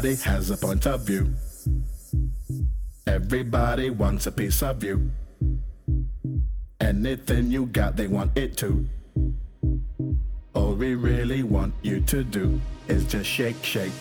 Everybody has a point of view. Everybody wants a piece of you. Anything you got, they want it too. All we really want you to do is just shake, shake.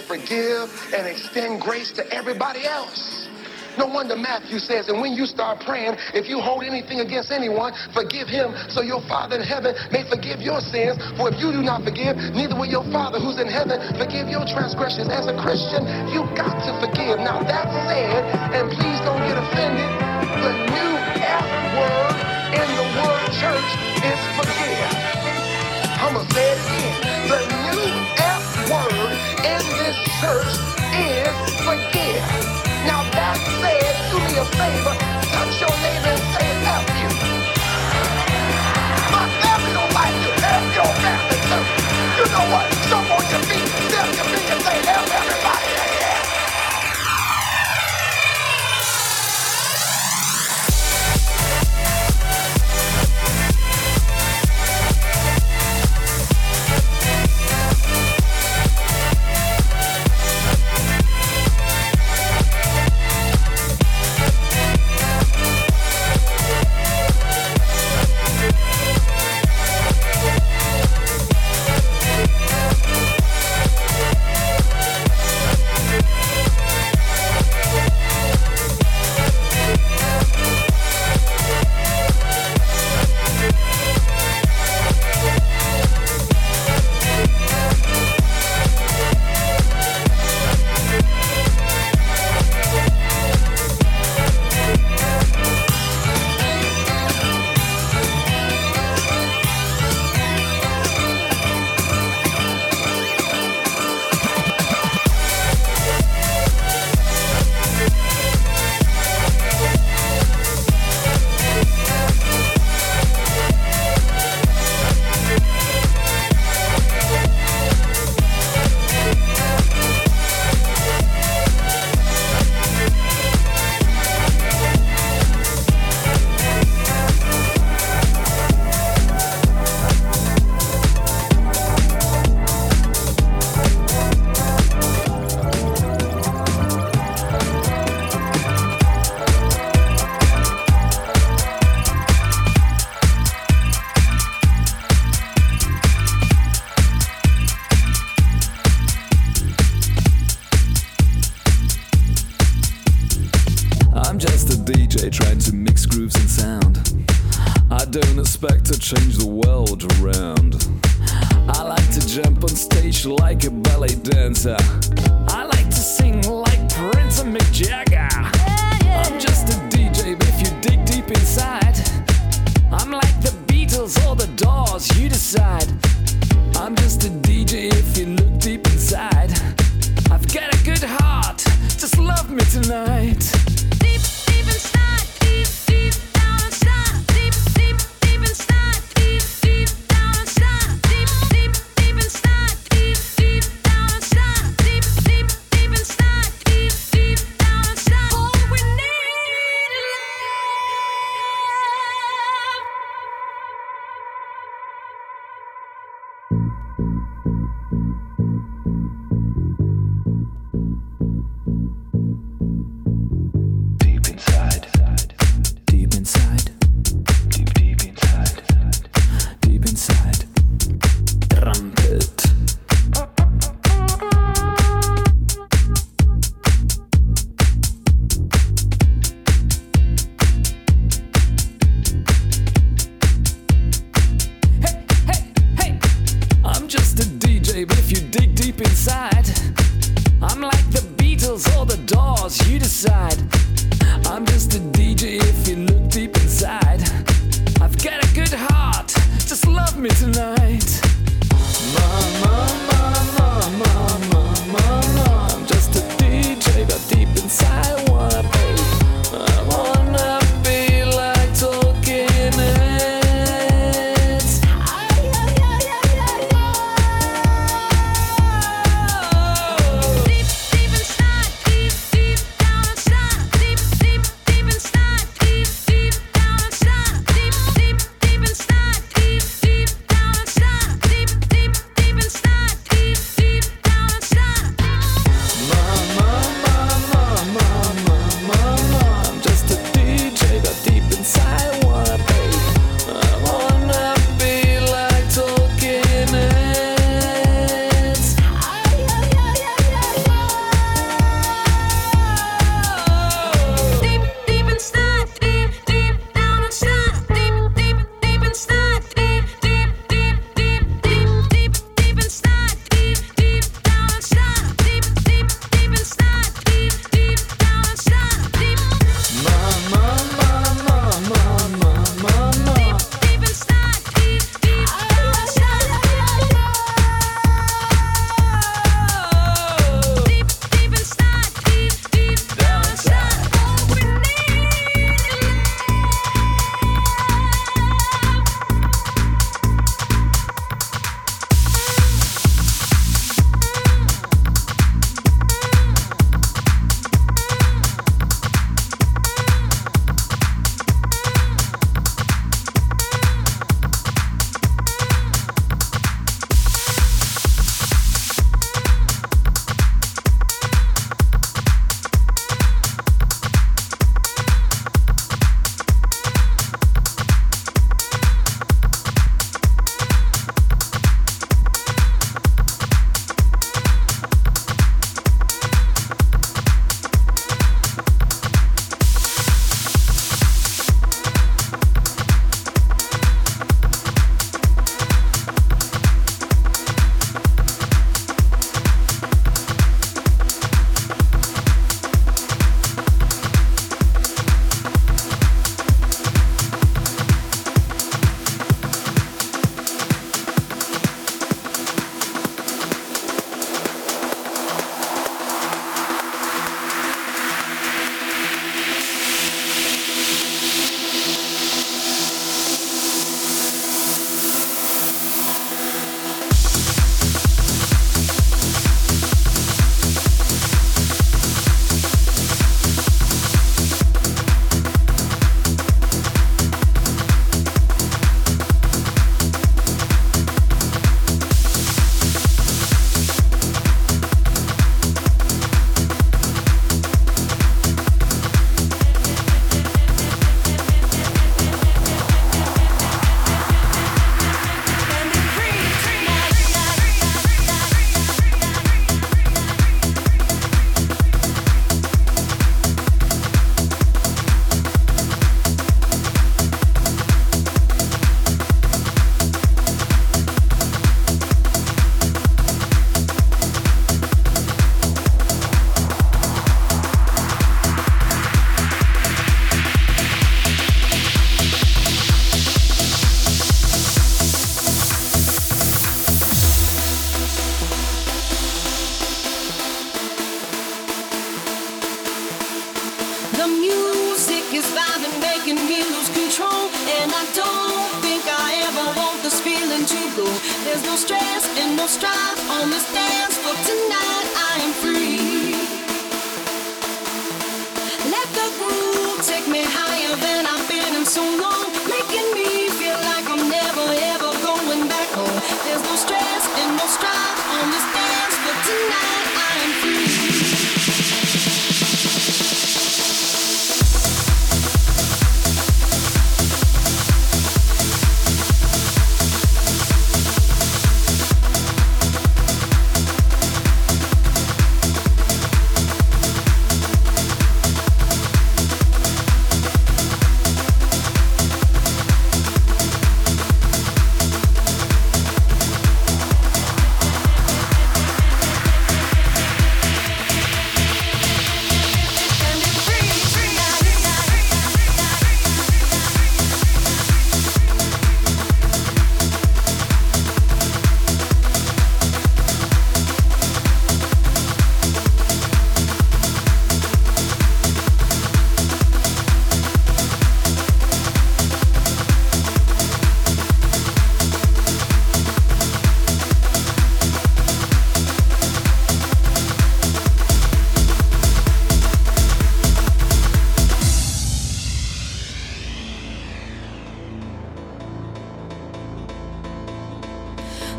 Forgive and extend grace to everybody else. No wonder Matthew says, and when you start praying, if you hold anything against anyone, forgive him so your Father in heaven may forgive your sins. For if you do not forgive, neither will your Father who's in heaven forgive your transgressions. As a Christian, you got to forgive. Now that said, and please don't get offended, the new F word in the word church is forgive. I'm going to say it again. The new F word in this church is forgive. Now that said, do me a favor, touch your neighbor and say F you. My family don't like you, F your family too. You know what?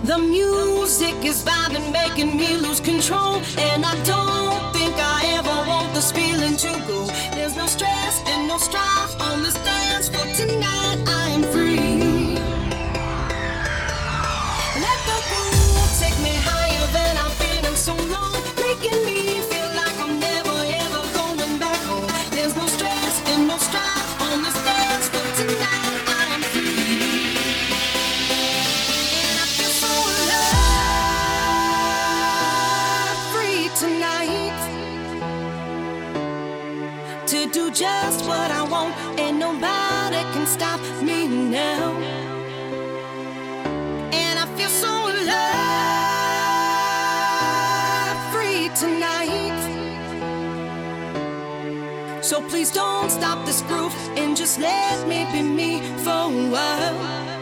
The music is vibing, making me lose control. And I don't think I ever want this feeling to go. There's no stress and no strife on this dance floor tonight. I am free. Please don't stop this groove and just let me be me for a while.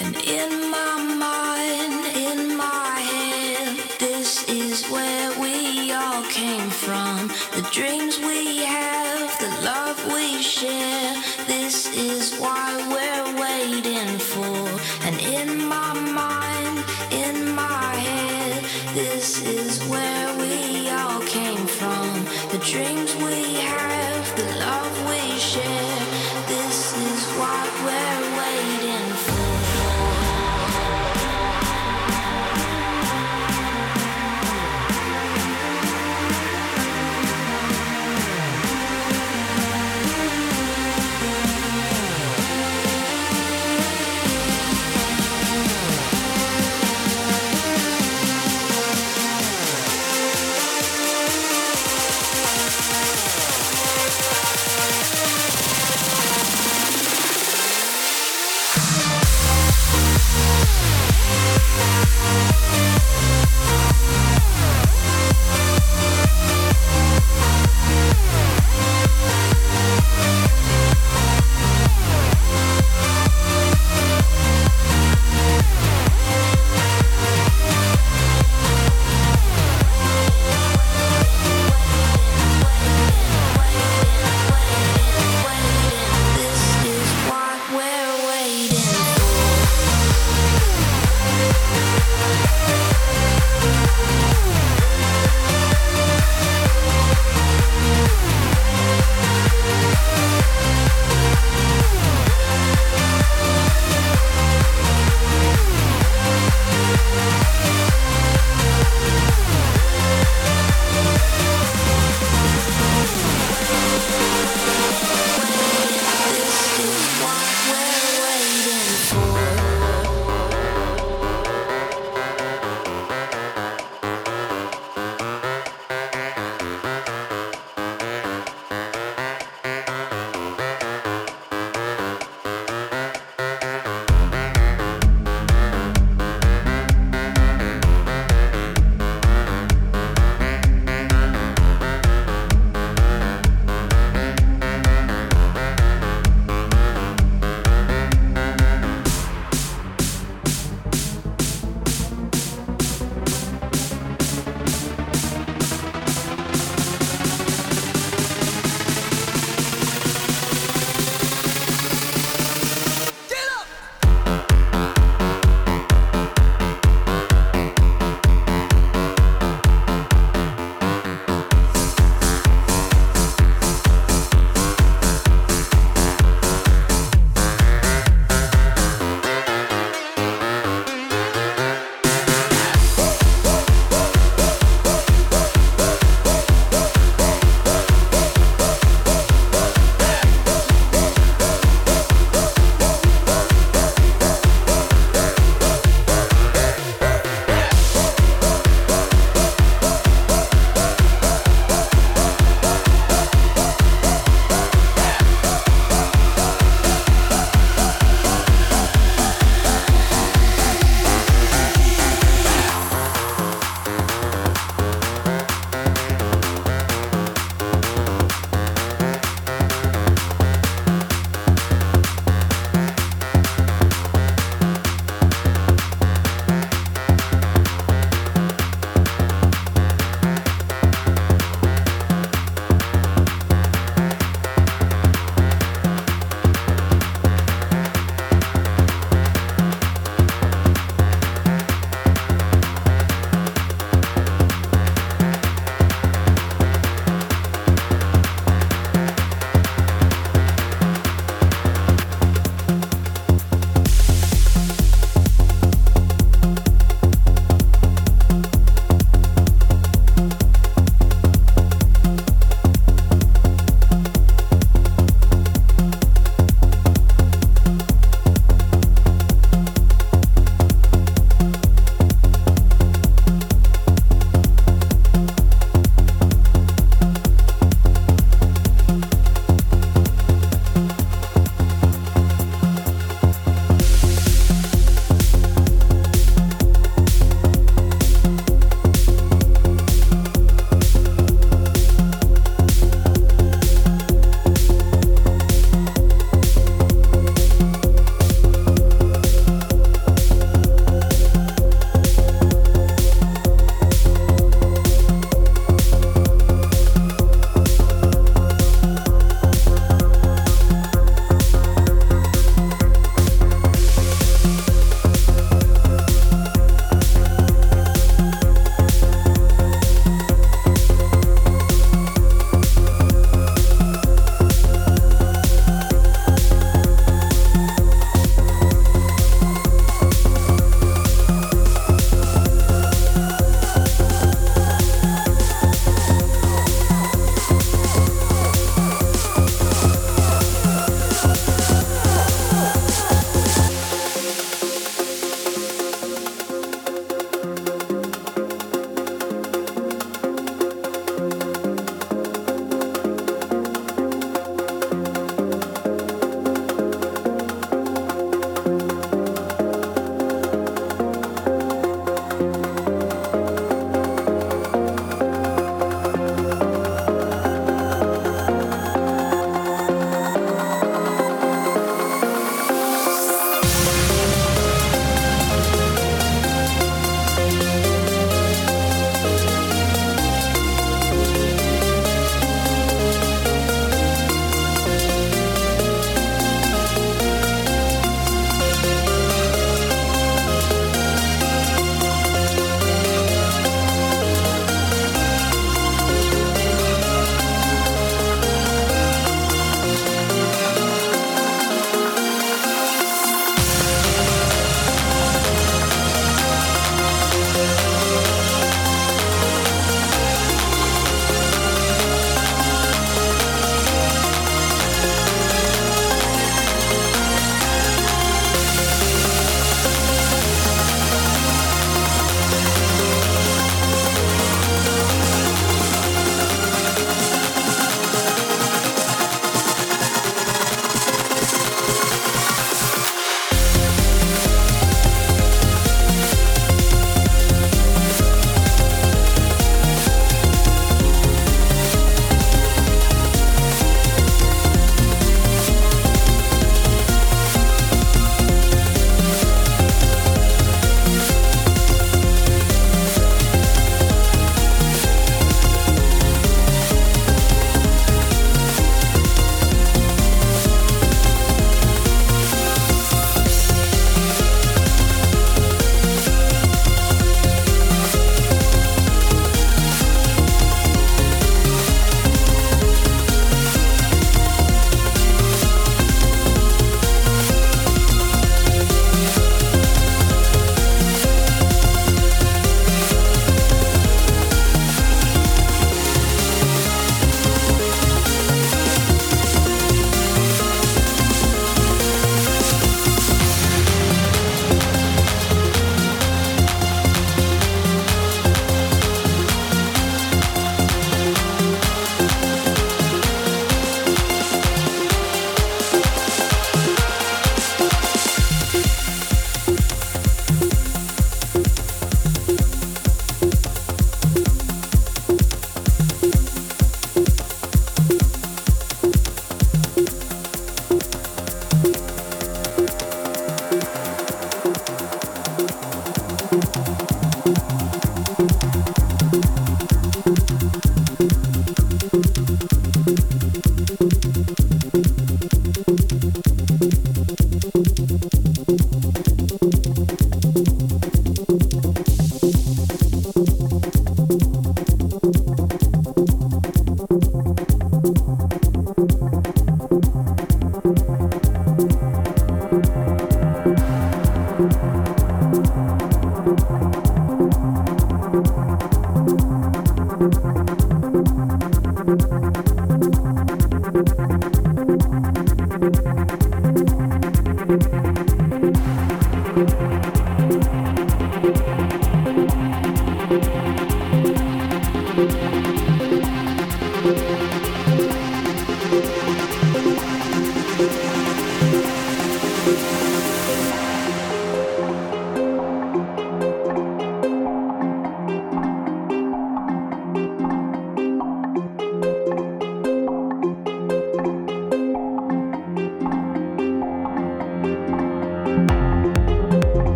And in